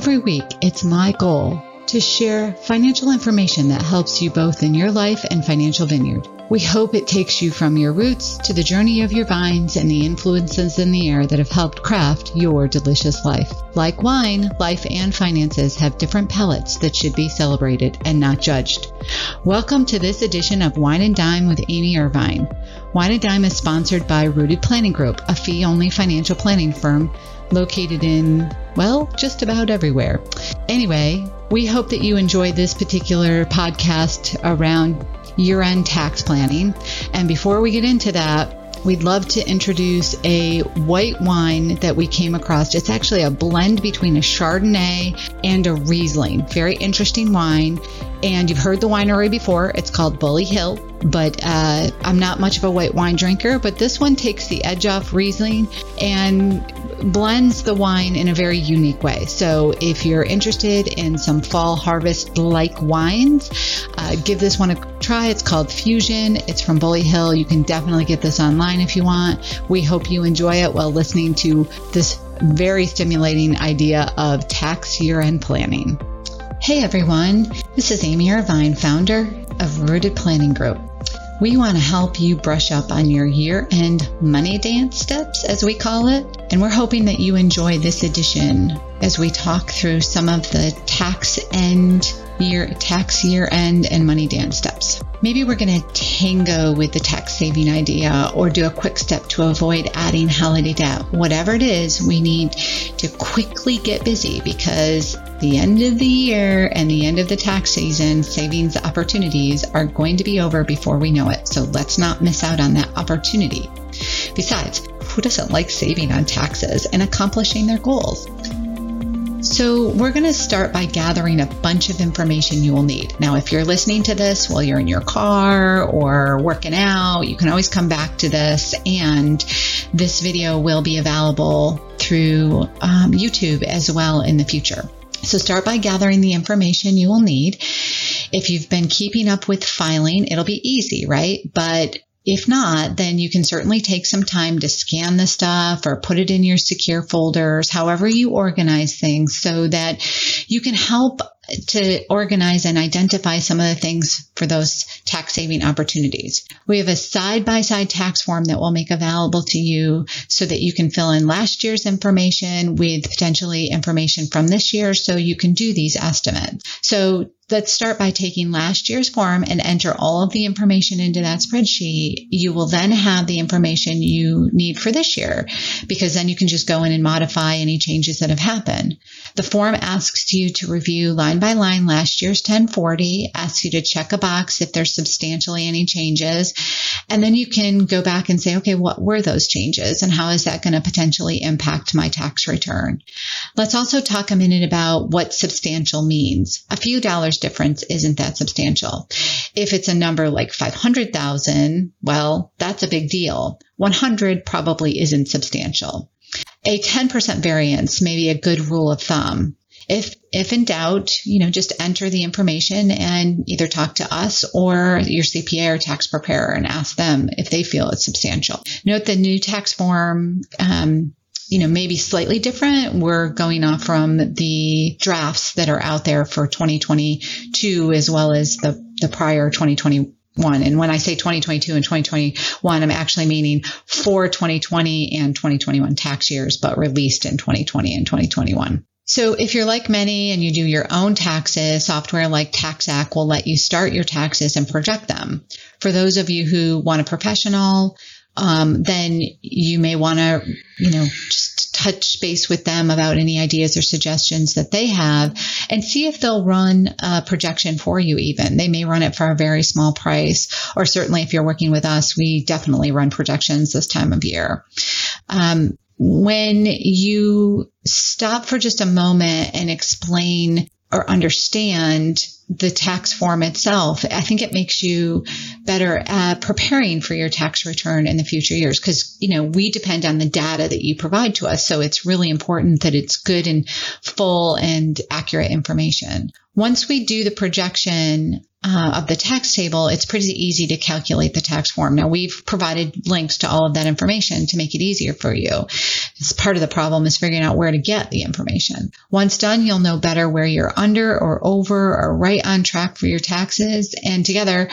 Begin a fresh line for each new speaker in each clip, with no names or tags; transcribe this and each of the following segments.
Every week, it's my goal to share financial information that helps you both in your life and financial vineyard. We hope it takes you from your roots to the journey of your vines and the influences in the air that have helped craft your delicious life. Like wine, life and finances have different palates that should be celebrated and not judged. Welcome to this edition of Wine and Dime with Amy Irvine. Wine and Dime is sponsored by Rooted Planning Group, a fee only financial planning firm located in, well, just about everywhere. Anyway, we hope that you enjoy this particular podcast around year end tax planning. And before we get into that, we'd love to introduce a white wine that we came across. It's actually a blend between a Chardonnay and a Riesling. Very interesting wine. And you've heard the winery before. It's called Bully Hill. But uh, I'm not much of a white wine drinker, but this one takes the edge off Riesling and blends the wine in a very unique way. So if you're interested in some fall harvest like wines, uh, give this one a try. It's called Fusion. It's from Bully Hill. You can definitely get this online if you want. We hope you enjoy it while listening to this very stimulating idea of tax year end planning. Hey everyone, this is Amy Irvine, founder of Rooted Planning Group. We want to help you brush up on your year end money dance steps, as we call it. And we're hoping that you enjoy this edition as we talk through some of the tax end year, tax year end and money dance steps. Maybe we're going to tango with the tax saving idea or do a quick step to avoid adding holiday debt. Whatever it is, we need to quickly get busy because the end of the year and the end of the tax season savings opportunities are going to be over before we know it. So let's not miss out on that opportunity. Besides, who doesn't like saving on taxes and accomplishing their goals? So, we're going to start by gathering a bunch of information you will need. Now, if you're listening to this while you're in your car or working out, you can always come back to this, and this video will be available through um, YouTube as well in the future. So start by gathering the information you will need. If you've been keeping up with filing, it'll be easy, right? But if not, then you can certainly take some time to scan the stuff or put it in your secure folders, however you organize things so that you can help to organize and identify some of the things for those tax saving opportunities. We have a side by side tax form that we'll make available to you so that you can fill in last year's information with potentially information from this year so you can do these estimates. So let's start by taking last year's form and enter all of the information into that spreadsheet. You will then have the information you need for this year because then you can just go in and modify any changes that have happened. The form asks you to review line by line last year's 1040, asks you to check a box if there's substantially any changes, and then you can go back and say, okay, what were those changes and how is that going to potentially impact my tax return? Let's also talk a minute about what substantial means. A few dollars difference isn't that substantial. If it's a number like 500,000, well, that's a big deal. 100 probably isn't substantial. A 10% variance may be a good rule of thumb. If, if in doubt, you know, just enter the information and either talk to us or your CPA or tax preparer and ask them if they feel it's substantial. Note the new tax form, um, you know, maybe slightly different. We're going off from the drafts that are out there for 2022 as well as the, the prior 2020 And when I say 2022 and 2021, I'm actually meaning for 2020 and 2021 tax years, but released in 2020 and 2021. So if you're like many and you do your own taxes, software like TaxAct will let you start your taxes and project them. For those of you who want a professional, um, then you may want to, you know, just touch base with them about any ideas or suggestions that they have and see if they'll run a projection for you even. They may run it for a very small price, or certainly if you're working with us, we definitely run projections this time of year. Um, when you stop for just a moment and explain or understand the tax form itself, I think it makes you better at preparing for your tax return in the future years because, you know, we depend on the data that you provide to us. So it's really important that it's good and full and accurate information. Once we do the projection uh, of the tax table, it's pretty easy to calculate the tax form. Now we've provided links to all of that information to make it easier for you. It's part of the problem is figuring out where to get the information. Once done, you'll know better where you're under or over or right on track for your taxes. And together,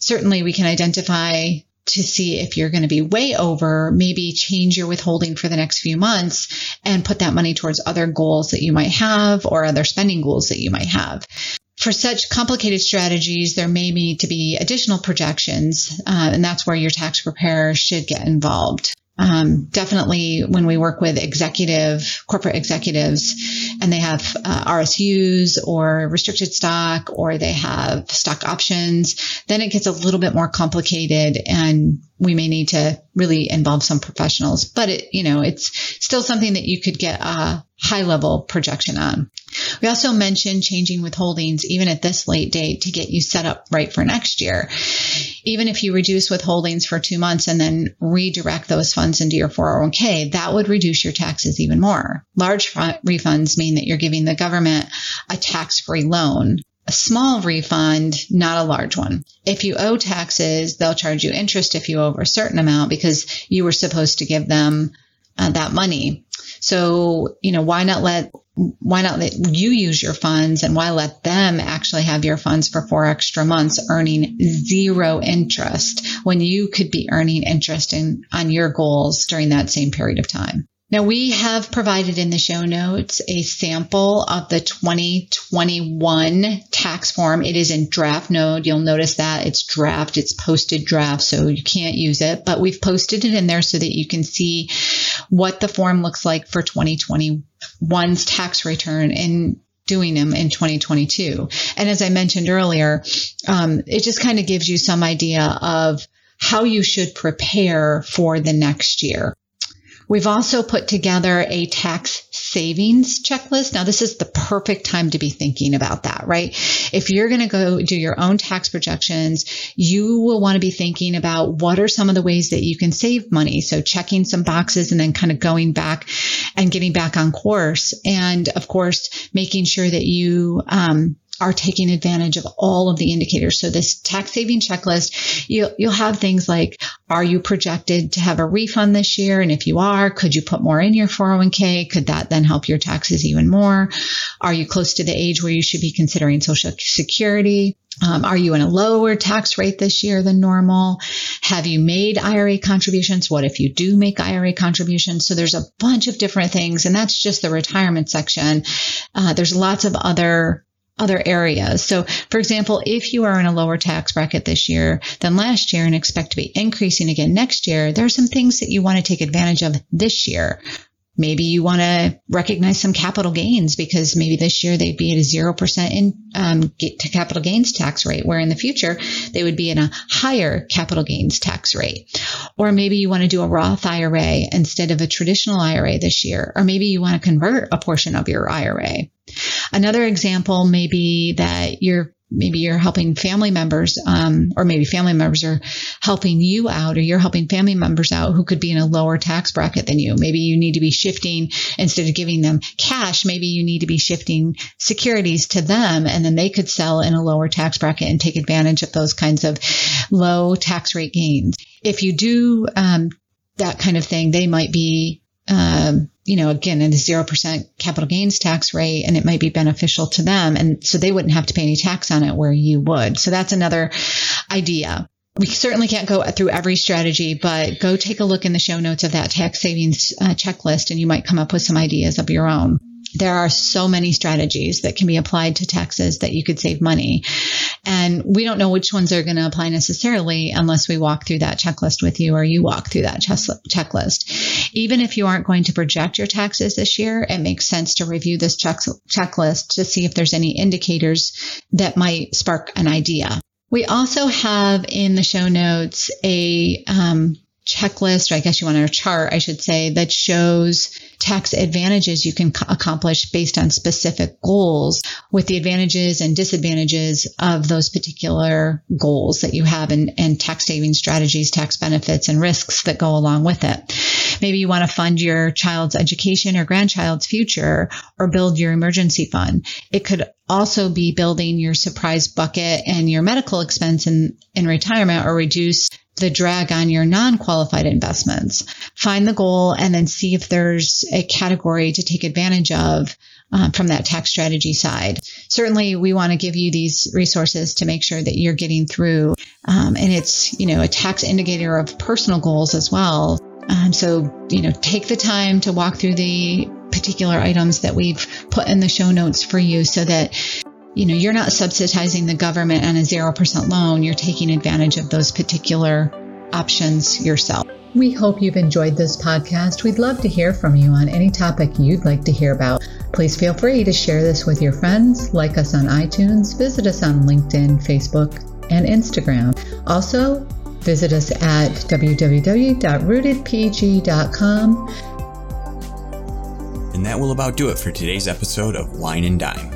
certainly we can identify to see if you're going to be way over, maybe change your withholding for the next few months and put that money towards other goals that you might have or other spending goals that you might have. For such complicated strategies, there may need to be additional projections, uh, and that's where your tax preparer should get involved. Um, definitely when we work with executive, corporate executives, and they have uh, RSUs or restricted stock or they have stock options, then it gets a little bit more complicated and we may need to really involve some professionals. But it, you know, it's still something that you could get a high level projection on. We also mentioned changing withholdings even at this late date to get you set up right for next year. Even if you reduce withholdings for two months and then redirect those funds into your 401k, that would reduce your taxes even more. Large refunds mean that you're giving the government a tax free loan a small refund, not a large one. If you owe taxes, they'll charge you interest if you owe over a certain amount because you were supposed to give them uh, that money. So, you know, why not let why not let you use your funds and why let them actually have your funds for four extra months earning zero interest when you could be earning interest in on your goals during that same period of time? Now we have provided in the show notes a sample of the 2021 tax form. It is in draft mode. You'll notice that it's draft. It's posted draft, so you can't use it, but we've posted it in there so that you can see what the form looks like for 2021's tax return and doing them in 2022. And as I mentioned earlier, um, it just kind of gives you some idea of how you should prepare for the next year. We've also put together a tax savings checklist. Now, this is the perfect time to be thinking about that, right? If you're going to go do your own tax projections, you will want to be thinking about what are some of the ways that you can save money. So checking some boxes and then kind of going back and getting back on course. And of course, making sure that you, um, are taking advantage of all of the indicators. So this tax saving checklist, you'll, you'll have things like, are you projected to have a refund this year? And if you are, could you put more in your 401k? Could that then help your taxes even more? Are you close to the age where you should be considering social security? Um, are you in a lower tax rate this year than normal? Have you made IRA contributions? What if you do make IRA contributions? So there's a bunch of different things, and that's just the retirement section. Uh, there's lots of other other areas. So, for example, if you are in a lower tax bracket this year than last year and expect to be increasing again next year, there are some things that you want to take advantage of this year. Maybe you want to recognize some capital gains because maybe this year they'd be at a 0% in, um, to capital gains tax rate, where in the future they would be in a higher capital gains tax rate. Or maybe you want to do a Roth IRA instead of a traditional IRA this year. Or maybe you want to convert a portion of your IRA. Another example may be that you're maybe you're helping family members, um, or maybe family members are helping you out, or you're helping family members out who could be in a lower tax bracket than you. Maybe you need to be shifting instead of giving them cash. Maybe you need to be shifting securities to them, and then they could sell in a lower tax bracket and take advantage of those kinds of low tax rate gains. If you do um, that kind of thing, they might be um, you know, again, in a 0% capital gains tax rate and it might be beneficial to them. And so they wouldn't have to pay any tax on it where you would. So that's another idea. We certainly can't go through every strategy, but go take a look in the show notes of that tax savings uh, checklist and you might come up with some ideas of your own there are so many strategies that can be applied to taxes that you could save money. And we don't know which ones are going to apply necessarily unless we walk through that checklist with you or you walk through that checklist. Even if you aren't going to project your taxes this year, it makes sense to review this check- checklist to see if there's any indicators that might spark an idea. We also have in the show notes a um, checklist, or I guess you want a chart, I should say, that shows tax advantages you can accomplish based on specific goals with the advantages and disadvantages of those particular goals that you have and, and tax saving strategies, tax benefits and risks that go along with it. Maybe you want to fund your child's education or grandchild's future or build your emergency fund. It could also be building your surprise bucket and your medical expense in, in retirement or reduce the drag on your non-qualified investments. Find the goal and then see if there's a category to take advantage of um, from that tax strategy side. Certainly, we want to give you these resources to make sure that you're getting through. Um, and it's, you know, a tax indicator of personal goals as well. Um, so, you know, take the time to walk through the particular items that we've put in the show notes for you so that you know, you're not subsidizing the government on a 0% loan. You're taking advantage of those particular options yourself. We hope you've enjoyed this podcast. We'd love to hear from you on any topic you'd like to hear about. Please feel free to share this with your friends, like us on iTunes, visit us on LinkedIn, Facebook, and Instagram. Also, visit us at www.rootedpg.com.
And that will about do it for today's episode of Wine and Dime.